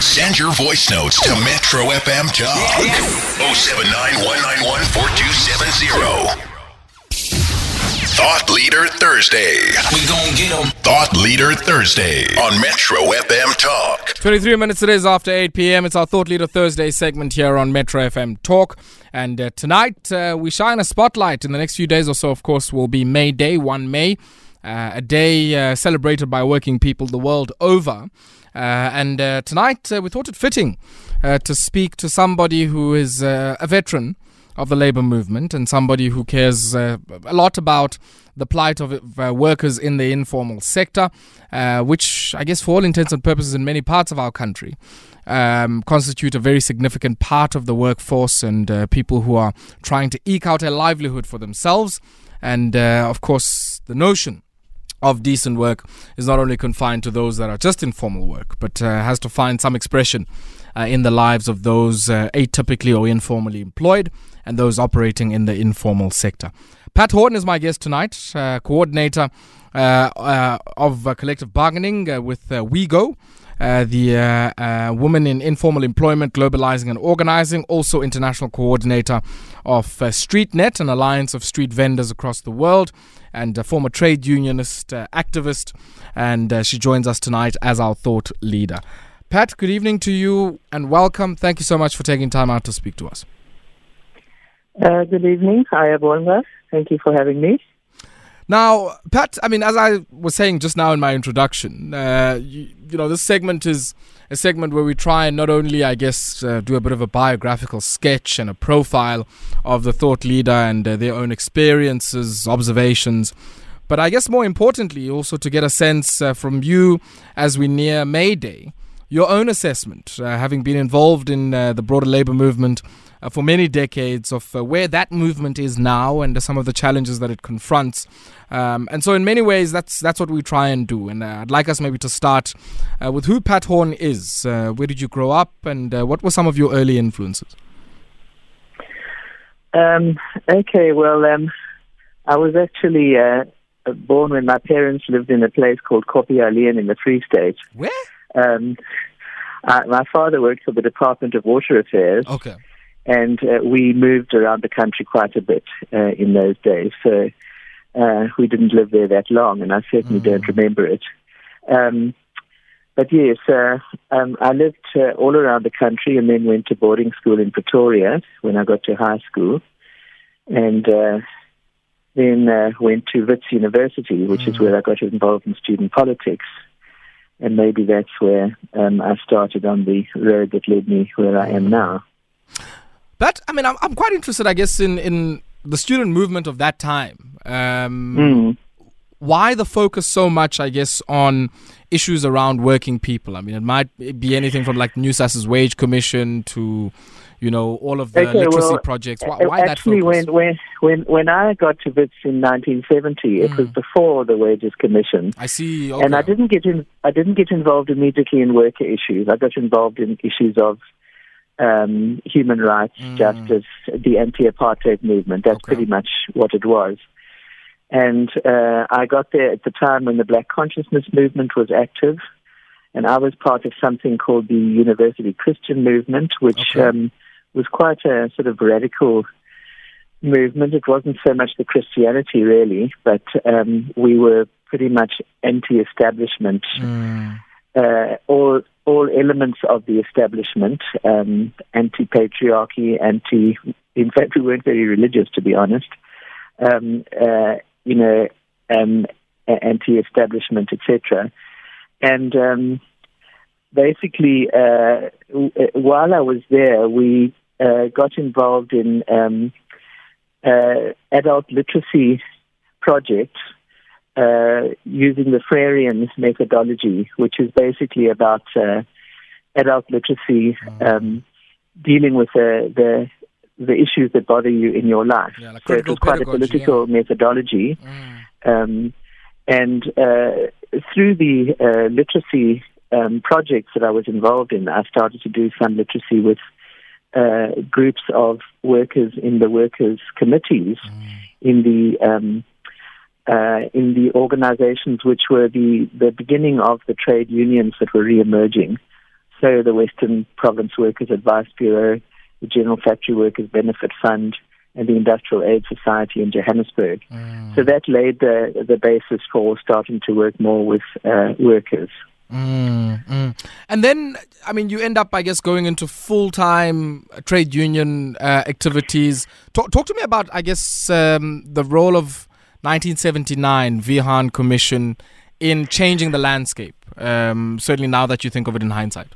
Send your voice notes to Metro FM Talk. 079 191 4270. Thought Leader Thursday. We gon' get 'em. Thought Leader Thursday on Metro FM Talk. 23 minutes it is after 8 p.m. It's our Thought Leader Thursday segment here on Metro FM Talk. And uh, tonight uh, we shine a spotlight. In the next few days or so, of course, will be May Day, 1 May, uh, a day uh, celebrated by working people the world over. Uh, and uh, tonight uh, we thought it fitting to speak to somebody who is a veteran of the labor movement and somebody who cares uh, a lot about the plight of uh, workers in the informal sector, uh, which I guess, for all intents and purposes, in many parts of our country, um, constitute a very significant part of the workforce and people who are trying to eke out a livelihood for themselves. And of course, the notion of decent work is not only confined to those that are just in formal work, but uh, has to find some expression uh, in the lives of those uh, atypically or informally employed and those operating in the informal sector. Pat Horn is my guest tonight, uh, coordinator uh, uh, of collective bargaining with WIEGO. Uh, the uh, uh, Women in Informal Employment, Globalizing and Organizing, also international coordinator of uh, StreetNet, an alliance of street vendors across the world, and a former trade unionist activist. And she joins us tonight as our thought leader. Pat, good evening to you and welcome. Thank you so much for taking time out to speak to us. Uh, good evening. Hi, everyone. Thank you for having me. Now, Pat, I mean, as I was saying just now in my introduction, uh, you, you know, this segment is a segment where we try and not only, I guess, uh, do a bit of a biographical sketch and a profile of the thought leader and uh, their own experiences, observations, but I guess more importantly, also to get a sense uh, from you as we near May Day, your own assessment, uh, having been involved in uh, the broader labor movement uh, for many decades, of uh, where that movement is now and uh, some of the challenges that it confronts. Um, and so, in many ways, that's that's what we try and do. And uh, I'd like us maybe to start uh, with who Pat Horn is. Uh, where did you grow up, and uh, what were some of your early influences? Um, okay, well, um, I was actually uh, born when my parents lived in a place called Kopialien in the Free State. Where? Um, uh, my father worked for the Department of Water Affairs, Okay. and uh, we moved around the country quite a bit uh, in those days. So uh, we didn't live there that long, and I certainly don't remember it. Um, but yes, uh, um, I lived uh, all around the country and then went to boarding school in Pretoria when I got to high school. And uh, then uh, went to Wits University, which is where I got involved in student politics. And maybe that's where um, I started on the road that led me where I am now. But I mean, I'm, I'm quite interested, I guess, in, in the student movement of that time. Um, Mm. Why the focus so much, I guess, on issues around working people? I mean, it might be anything from like NUSAS's Wage Commission to, you know, all of the Okay, literacy well, projects. Why, why that Actually, focus? when, when when when I got to Wits in 1970, it was before the Wages Commission, I see. and I didn't get in. I didn't get involved immediately in worker issues. I got involved in issues of um, human rights, justice, the anti-apartheid movement. That's Okay. pretty much what it was. And uh, I got there at the time when the Black Consciousness movement was active, and I was part of something called the University Christian movement, which Okay. um, was quite a sort of radical movement. It wasn't so much the Christianity really, but um, we were pretty much anti-establishment. Mm, Uh, all all elements of the establishment, um, anti-patriarchy, anti. In fact, we weren't very religious, to be honest. Um, uh, you know, um, anti-establishment, etc. And um, basically, uh, w- uh, while I was there, we uh, got involved in um, uh, adult literacy projects uh, using the Freirean methodology, which is basically about uh, adult literacy, um, dealing with the, the the issues that bother you in your life. Yeah, like so it was quite a political methodology. mm, Um, and uh, through the uh, literacy um, projects that I was involved in, I started to do some literacy with uh, groups of workers in the workers' committees in the um, uh, in the organizations which were the, the beginning of the trade unions that were re-emerging. so the Western Province Workers Advice Bureau, the General Factory Workers Benefit Fund, and the Industrial Aid Society in Johannesburg. Mm. So that laid the, the basis for starting to work more with uh, workers. Mm, mm. And then, I mean, you end up, I guess, going into full time trade union uh, activities. Talk, talk to me about, I guess, um, the role of 1979 Wiehahn Commission in changing the landscape. Um, certainly, now that you think of it in hindsight.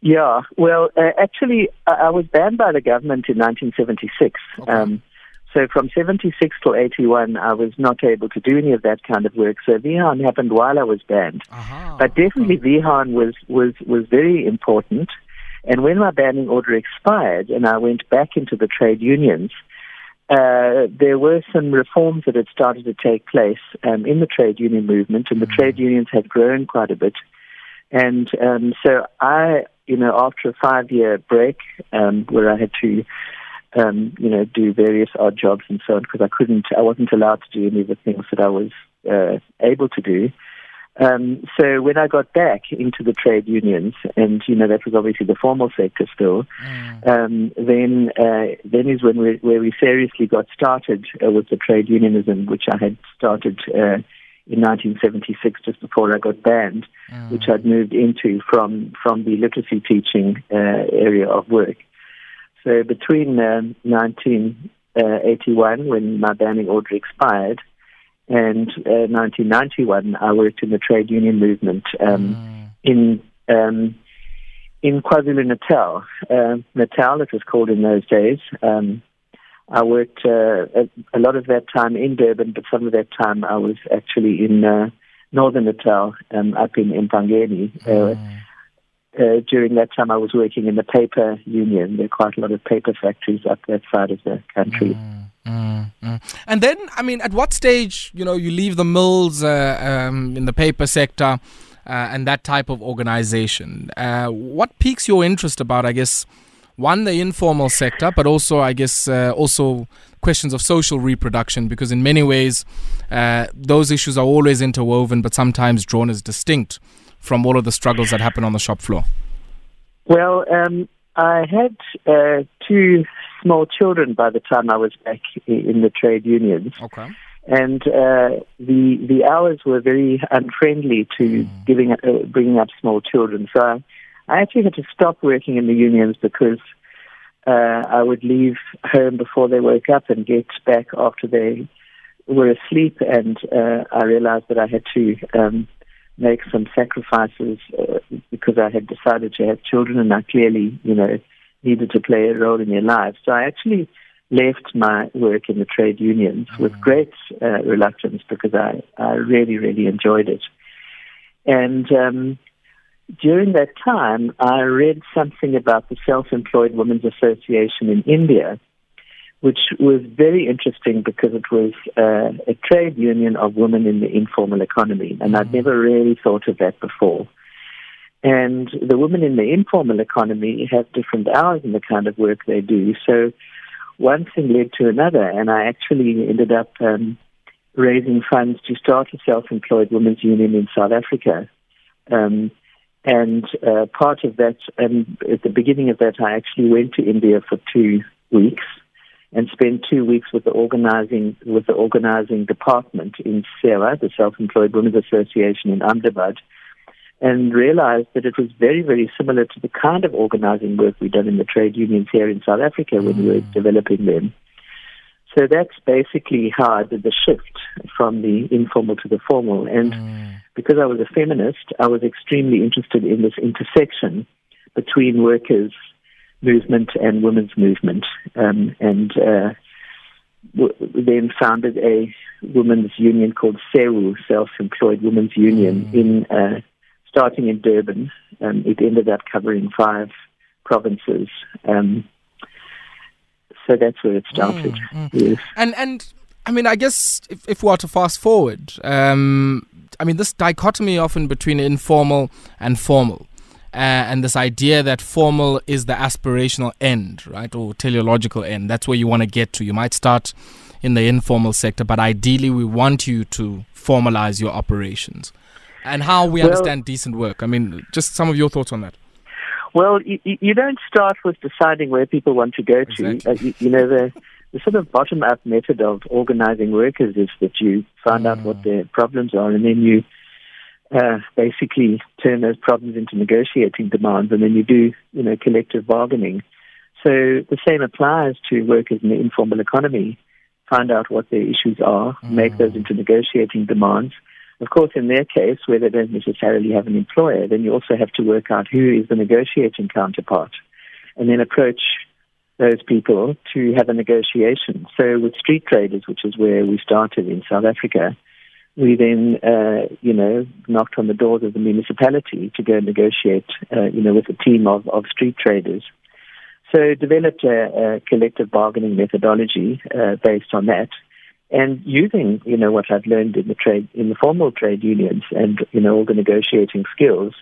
Yeah, well, uh, actually, I, I was banned by the government in 1976. Okay. Um, so from 76 to 81, I was not able to do any of that kind of work. So Wiehahn happened while I was banned. Uh-huh. But definitely Wiehahn was, was, was very important. And when my banning order expired and I went back into the trade unions, uh, there were some reforms that had started to take place um, in the trade union movement, and the mm. trade unions had grown quite a bit. And um, so I, you know, after a five-year break um, where I had to um, you know, do various odd jobs and so on because I couldn't, I wasn't allowed to do any of the things that I was uh, able to do. Um, so when I got back into the trade unions, and you know that was obviously the formal sector still, mm. um, then uh, then is when we, where we seriously got started uh, with the trade unionism, which I had started uh, in 1976, just before I got banned, mm. which I'd moved into from from the literacy teaching uh, area of work. So between uh, 1981, when my banning order expired, and uh, 1991, I worked in the trade union movement um, mm. in um, in KwaZulu Natal. Uh, Natal, it was called in those days. Um, I worked uh, a, a, lot of that time in Durban, but some of that time I was actually in uh, northern Natal, um, up in Empangeni. Uh, mm uh, during that time, I was working in the paper union. There are quite a lot of paper factories up that side of the country. Mm, mm, mm. And then, I mean, at what stage, you know, you leave the mills uh, um, in the paper sector uh, and that type of organization? Uh, what piques your interest about, I guess, one, the informal sector, but also, I guess, uh, also questions of social reproduction, because in many ways, uh, those issues are always interwoven, but sometimes drawn as distinct from all of the struggles that happen on the shop floor? Well, um, I had uh, two small children by the time I was back in the trade unions. Okay. And uh, the the hours were very unfriendly to mm. giving uh, bringing up small children. So I, I actually had to stop working in the unions because uh, I would leave home before they woke up and get back after they were asleep. And uh, I realized that I had to um, make some sacrifices uh, because I had decided to have children and I clearly, you know, needed to play a role in their lives. So I actually left my work in the trade unions mm-hmm. with mm. great uh, reluctance because I, I really, really enjoyed it. And um, during that time, I read something about the Self-Employed Women's Association in India, which was very interesting because it was uh, a trade union of women in the informal economy, and I'd mm. never really thought of that before. And the women in the informal economy have different hours in the kind of work they do. So one thing led to another, and I actually ended up um, raising funds to start a self-employed women's union in South Africa. Um, and uh, part of that, and at the beginning of that, I actually went to India for two weeks and spent two weeks with the organizing with the organizing department in SEWA, the Self-Employed Women's Association in Ahmedabad, and realized that it was very, very similar to the kind of organizing work we'd done in the trade unions here in South Africa when mm. we were mm. developing them. So that's basically how I did the shift from the informal to the formal. And mm. because I was a feminist, I was extremely interested in this intersection between workers movement and women's movement, um, and uh, w- then founded a women's union called SEWU, Self-Employed Women's Union, mm. in uh, starting in Durban. Um, it ended up covering five provinces. Um, so that's where it started. Mm, mm. Yes. And and I mean, I guess if, if we are to fast forward, um, I mean, this dichotomy often between informal and formal uh, and this idea that formal is the aspirational end, right, or teleological end. That's where you want to get to. You might start in the informal sector, but ideally, we want you to formalize your operations. And how we well, understand decent work. I mean, just some of your thoughts on that. Well, you, you don't start with deciding where people want to go to. Uh, you, you know, the, the sort of bottom up method of organizing workers is that you find out what their problems are and then you uh, basically turn those problems into negotiating demands and then you do, you know, collective bargaining. So the same applies to workers in the informal economy. Find out what their issues are, make those into negotiating demands. Of course, in their case, where they don't necessarily have an employer, then you also have to work out who is the negotiating counterpart and then approach those people to have a negotiation. So with street traders, which is where we started in South Africa, we then, uh, you know, knocked on the doors of the municipality to go negotiate, uh, you know, with a team of, of street traders. So developed a, a collective bargaining methodology uh, based on that, and using, you know, what I've learned in the trade, in the formal trade unions, and you know, all the negotiating skills,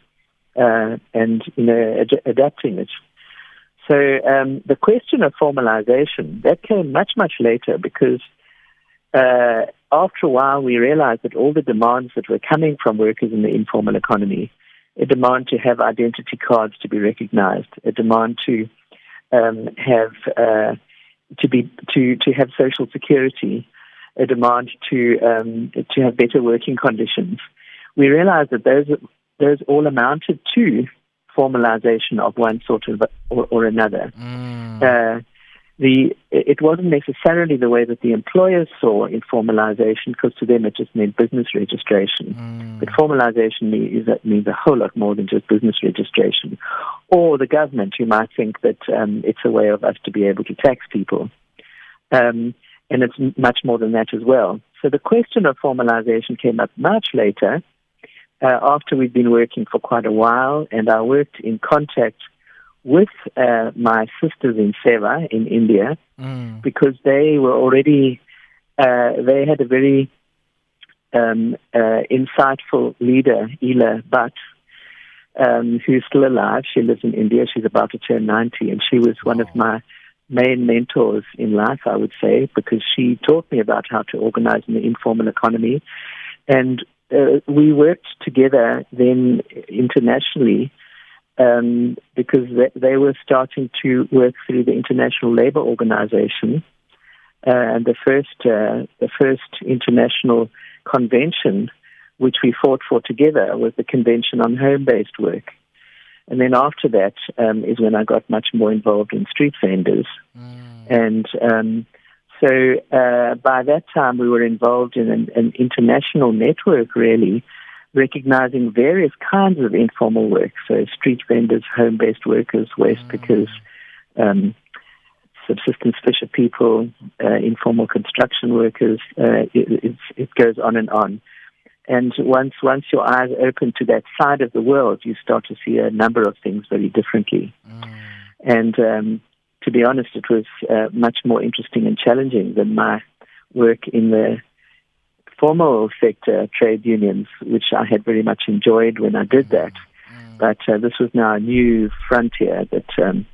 uh, and you know, ad- adapting it. So um, the question of formalization that came much much later because uh, after a while we realized that all the demands that were coming from workers in the informal economy, a demand to have identity cards to be recognized, a demand to um, have uh, to be to to have social security, a demand to um, to have better working conditions. We realized that those those all amounted to formalization of one sort of or, or another. Mm. Uh, the it wasn't necessarily the way that the employers saw informalization because to them it just meant business registration. Mm. But formalization means, means a whole lot more than just business registration. Or the government, you might think that um, it's a way of us to be able to tax people. Um, and it's much more than that as well. So the question of formalization came up much later, uh, after we'd been working for quite a while, and I worked in contact with uh, my sisters in SEWA in India Mm. because they were already uh, they had a very um, uh, insightful leader, Ela Bhatt, um, who's still alive. She lives in India. She's about to turn 90, and she was one of my main mentors in life, I would say, because she taught me about how to organize in the informal economy. And uh, we worked together then internationally um, because they, they were starting to work through the International Labour Organization. Uh, and the first, uh, the first international convention, which we fought for together, was the Convention on Home-Based Work. And then after that um, is when I got much more involved in street vendors. And um, so uh, by that time, we were involved in an, an international network, really, recognizing various kinds of informal work. So street vendors, home-based workers, waste pickers, um, subsistence fisher people, uh, informal construction workers. Uh, it, it, it goes on and on. And once once your eyes open to that side of the world, you start to see a number of things very differently. And um, to be honest, it was uh, much more interesting and challenging than my work in the formal sector trade unions, which I had very much enjoyed when I did that. But uh, this was now a new frontier that um,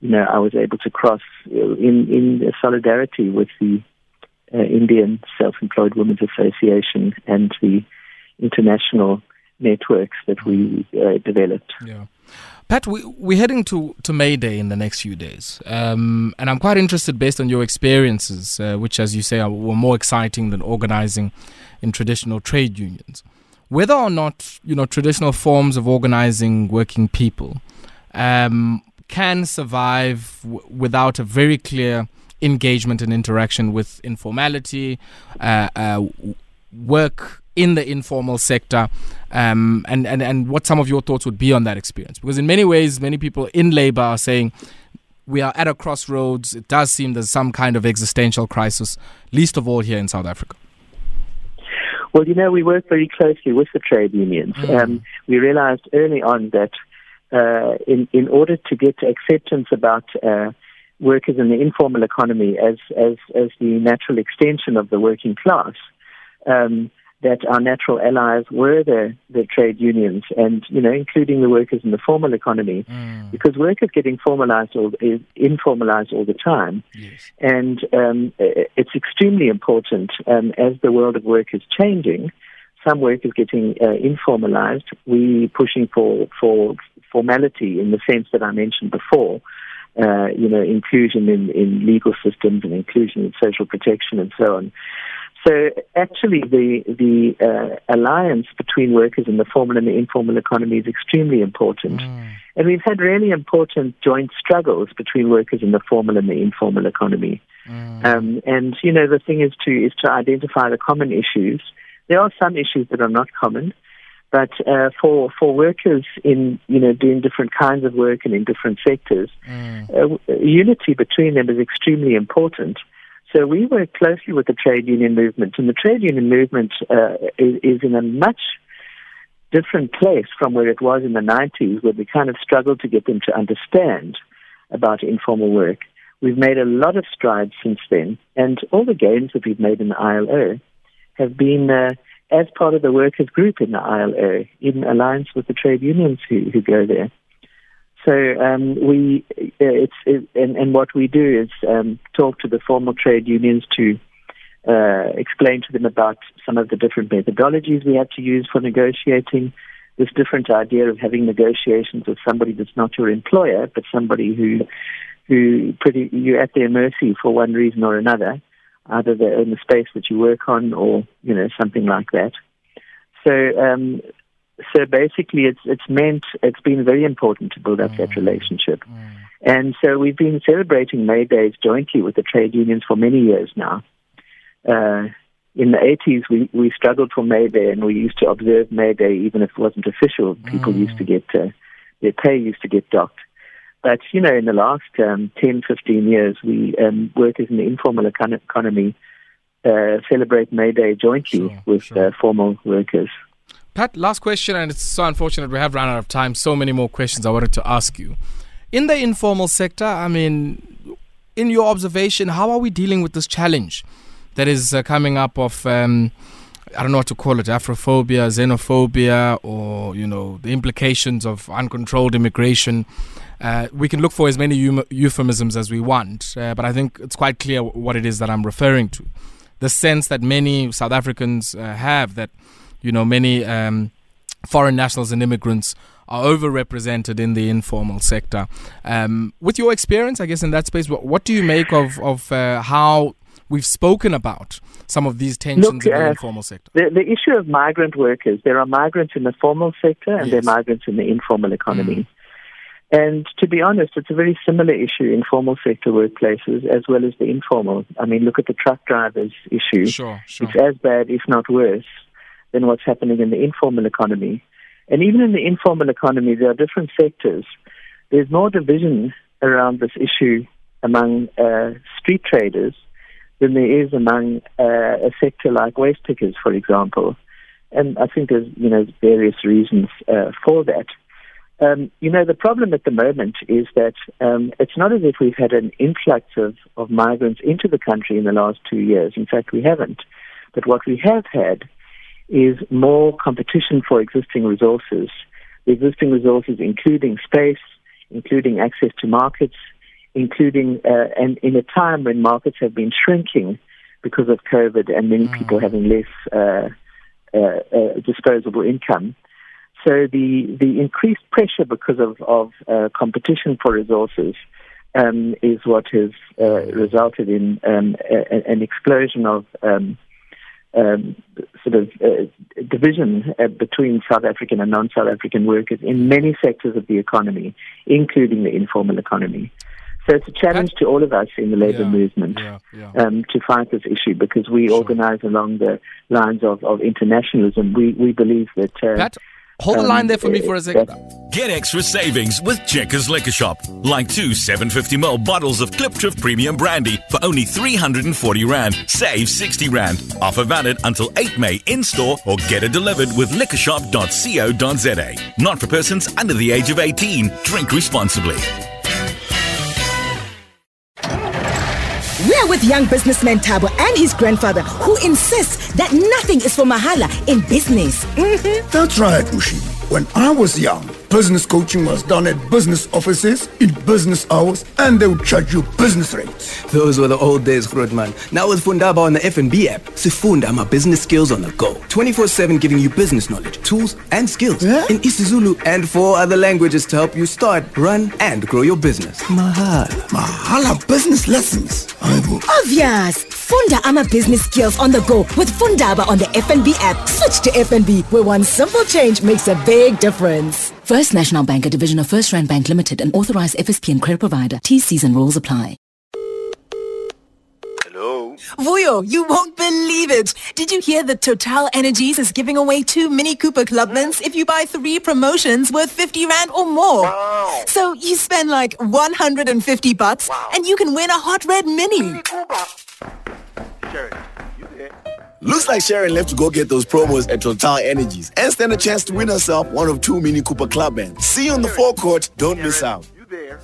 you know I was able to cross in in solidarity with the uh, Indian Self-Employed Women's Association and the international networks that we uh, developed. Yeah. Pat, we, we're heading to, to May Day in the next few days. Um, and I'm quite interested, based on your experiences, uh, which, as you say, are, were more exciting than organizing in traditional trade unions, whether or not you know traditional forms of organizing working people um, can survive w- without a very clear engagement and interaction with informality, uh, uh, work in the informal sector, um, and, and, and what some of your thoughts would be on that experience. Because in many ways, many people in labor are saying we are at a crossroads. It does seem there's some kind of existential crisis, least of all here in South Africa. Well, you know, we work very closely with the trade unions. Mm. Um, we realized early on that uh, in, in order to get acceptance about uh, workers in the informal economy as, as, as the natural extension of the working class, um, that our natural allies were the, the trade unions and, you know, including the workers in the formal economy, Mm. because work is getting formalized all, is informalized all the time. Yes. And um, it's extremely important um, as the world of work is changing. some work is getting uh, informalized. We pushing for for formality in the sense that I mentioned before. Uh, you know, inclusion in, in legal systems and inclusion in social protection and so on. So actually, the the uh, alliance between workers in the formal and the informal economy is extremely important, mm. and we've had really important joint struggles between workers in the formal and the informal economy. Mm. Um, and you know, the thing is to is to identify the common issues. There are some issues that are not common, but uh, for for workers in you know doing different kinds of work and in different sectors, mm. uh, unity between them is extremely important. So we work closely with the trade union movement, and the trade union movement uh, is, is in a much different place from where it was in the 90s, where we kind of struggled to get them to understand about informal work. We've made a lot of strides since then, and all the gains that we've made in the ILO have been uh, as part of the workers' group in the ILO, in alliance with the trade unions who, who go there. So um, we, uh, it's it, and, and what we do is um, talk to the formal trade unions to uh, explain to them about some of the different methodologies we have to use for negotiating. This different idea of having negotiations with somebody that's not your employer, but somebody who who pretty you're at their mercy for one reason or another, either own the space that you work on or you know something like that. So um, so basically, it's it's meant it's been very important to build up mm. that relationship, mm. and so we've been celebrating May Days jointly with the trade unions for many years now. Uh, in the 80s, we, we struggled for May Day, and we used to observe May Day even if it wasn't official. People mm. used to get uh, their pay used to get docked. But you know, in the last um, 10, 15 years, we um, workers in the informal economy uh, celebrate May Day jointly sure, with sure. Uh, formal workers. Pat, last question, and it's so unfortunate we have run out of time. So many more questions I wanted to ask you. In the informal sector, I mean, in your observation, how are we dealing with this challenge that is uh, coming up of, um, I don't know what to call it, Afrophobia, xenophobia, or, you know, the implications of uncontrolled immigration? Uh, we can look for as many euphemisms as we want, uh, but I think it's quite clear what it is that I'm referring to. The sense that many South Africans uh, have that you know, many um, foreign nationals and immigrants are overrepresented in the informal sector. Um, with your experience, I guess, in that space, what, what do you make of, of uh, how we've spoken about some of these tensions Look, in the uh, informal sector? The, the, issue of migrant workers, there are migrants in the formal sector and yes. there are migrants in the informal economy. Mm. And to be honest, it's a very similar issue in formal sector workplaces as well as the informal. I mean, look at the truck drivers issue. Sure, sure. It's as bad, if not worse, than what's happening in the informal economy. And even in the informal economy, there are different sectors. There's more division around this issue among uh, street traders than there is among uh, a sector like waste pickers, for example. And I think there's you know various reasons uh, for that. Um, you know, the problem at the moment is that um, it's not as if we've had an influx of, of migrants into the country in the last two years. In fact, we haven't. But what we have had is more competition for existing resources. The existing resources, including space, including access to markets, including, uh, and in a time when markets have been shrinking because of COVID and many mm. people having less uh, uh, uh, disposable income. So the, the increased pressure because of, of uh, competition for resources um, is what has uh, resulted in um, a, an explosion of um, um, sort of uh, division uh, between South African and non-South African workers in many sectors of the economy, including the informal economy. So it's a challenge to all of us in the labour yeah, movement yeah, yeah. Um, to fight this issue because we sure. organise along the lines of, of internationalism. We we believe that. Uh, Hold um, the line there for me for a second. Get extra savings with Checkers Liquor Shop. Like two 750ml bottles of Klipdrift Premium Brandy for only 340 Rand. Save 60 Rand. Offer valid until 8 May in store or get it delivered with liquorshop.co.za. Not for persons under the age of 18. Drink responsibly. We're with young businessman Thabo and his grandfather who insists that nothing is for mahala in business. Mm-hmm. That's right, Mushi. When I was young, business coaching was done at business offices in business hours and they would charge you business rates. Those were the old days, Grootman. Now with Fundaba on the FNB app, Sifunda my business skills on the go. 24-7 giving you business knowledge, tools and skills Yeah? in isiZulu and four other languages to help you start, run and grow your business. Mahal. Mahala business lessons. Obvious. Funda Ama business skills on the go with Fundaba on the FNB app. Switch to FNB, where one simple change makes a big difference. First National Bank, a division of FirstRand Bank Limited, an authorized FSP and credit provider. T's and rules apply. Hello? Vuyo, you won't believe it. Did you hear that Total Energies is giving away two Mini Cooper Clubmans if you buy three promotions worth 50 Rand or more? Wow. So you spend like 150 bucks and you can win a hot red Mini. Looks like Sharon left to go get those promos at Total Energies and stand a chance to win herself one of two Mini Cooper Clubmen. See you on the forecourt. Don't miss out. You there.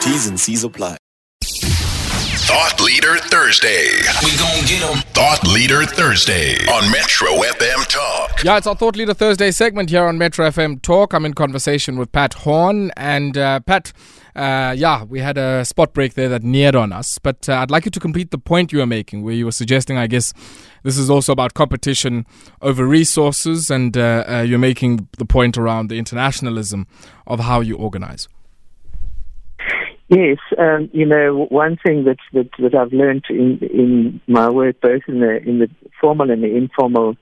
T's and C's apply. Thought Leader Thursday. We gon' get 'em. Thought Leader Thursday on Metro FM Talk. Yeah, it's our Thought Leader Thursday segment here on Metro FM Talk. I'm in conversation with Pat Horn. And uh, Pat, uh, yeah, we had a spot break there that neared on us. But uh, I'd like you to complete the point you were making, where you were suggesting, I guess, this is also about competition over resources. And uh, uh, you're making the point around the internationalism of how you organize. Yes, um, you know, one thing that, that, that I've learned in, in my work, both in the, in the formal and the informal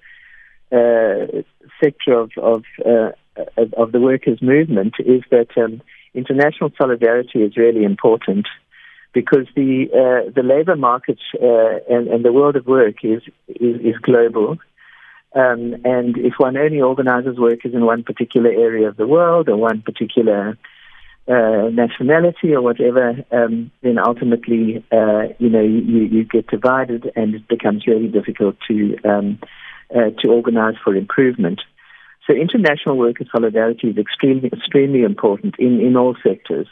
uh, sector of, uh, of, of the workers' movement, is that um, international solidarity is really important because the, uh, the labor market uh, and, and the world of work is, is, is global. Um, and if one only organizes workers in one particular area of the world or one particular uh, nationality or whatever, um, then ultimately, uh, you know, you, you get divided, and it becomes really difficult to um, uh, to organize for improvement. So, international worker solidarity is extremely extremely important in in all sectors,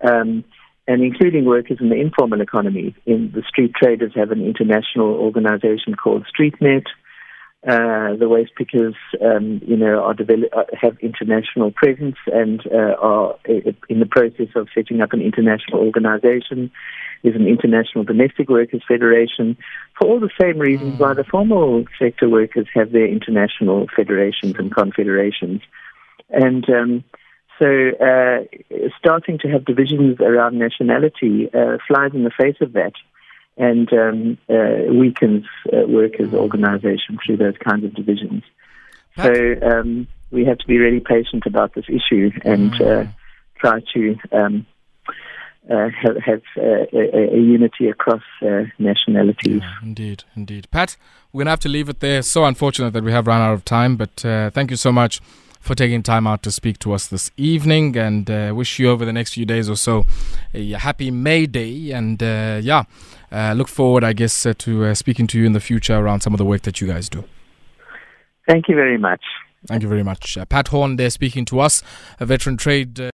um, and including workers in the informal economy. In the street traders have an international organization called StreetNet. Uh, the waste pickers, um, you know, are develop, uh, have international presence and uh, are uh, in the process of setting up an international organization. There's an international domestic workers federation for all the same reasons why the formal sector workers have their international federations and confederations. And um, so, uh, starting to have divisions around nationality uh, flies in the face of that and um, uh, weakens uh, workers' organisation through those kinds of divisions. So um, we have to be really patient about this issue and uh, try to um, uh, have, have uh, a, a unity across uh, nationalities. Indeed, indeed. Pat, we're going to have to leave it there. So unfortunate that we have run out of time, but uh, thank you so much for taking time out to speak to us this evening and uh, wish you over the next few days or so a happy May Day. And uh, yeah, uh, look forward, I guess, uh, to uh, speaking to you in the future around some of the work that you guys do. Thank you very much. Thank you very much. Uh, Pat Horn there speaking to us, a veteran trade. Uh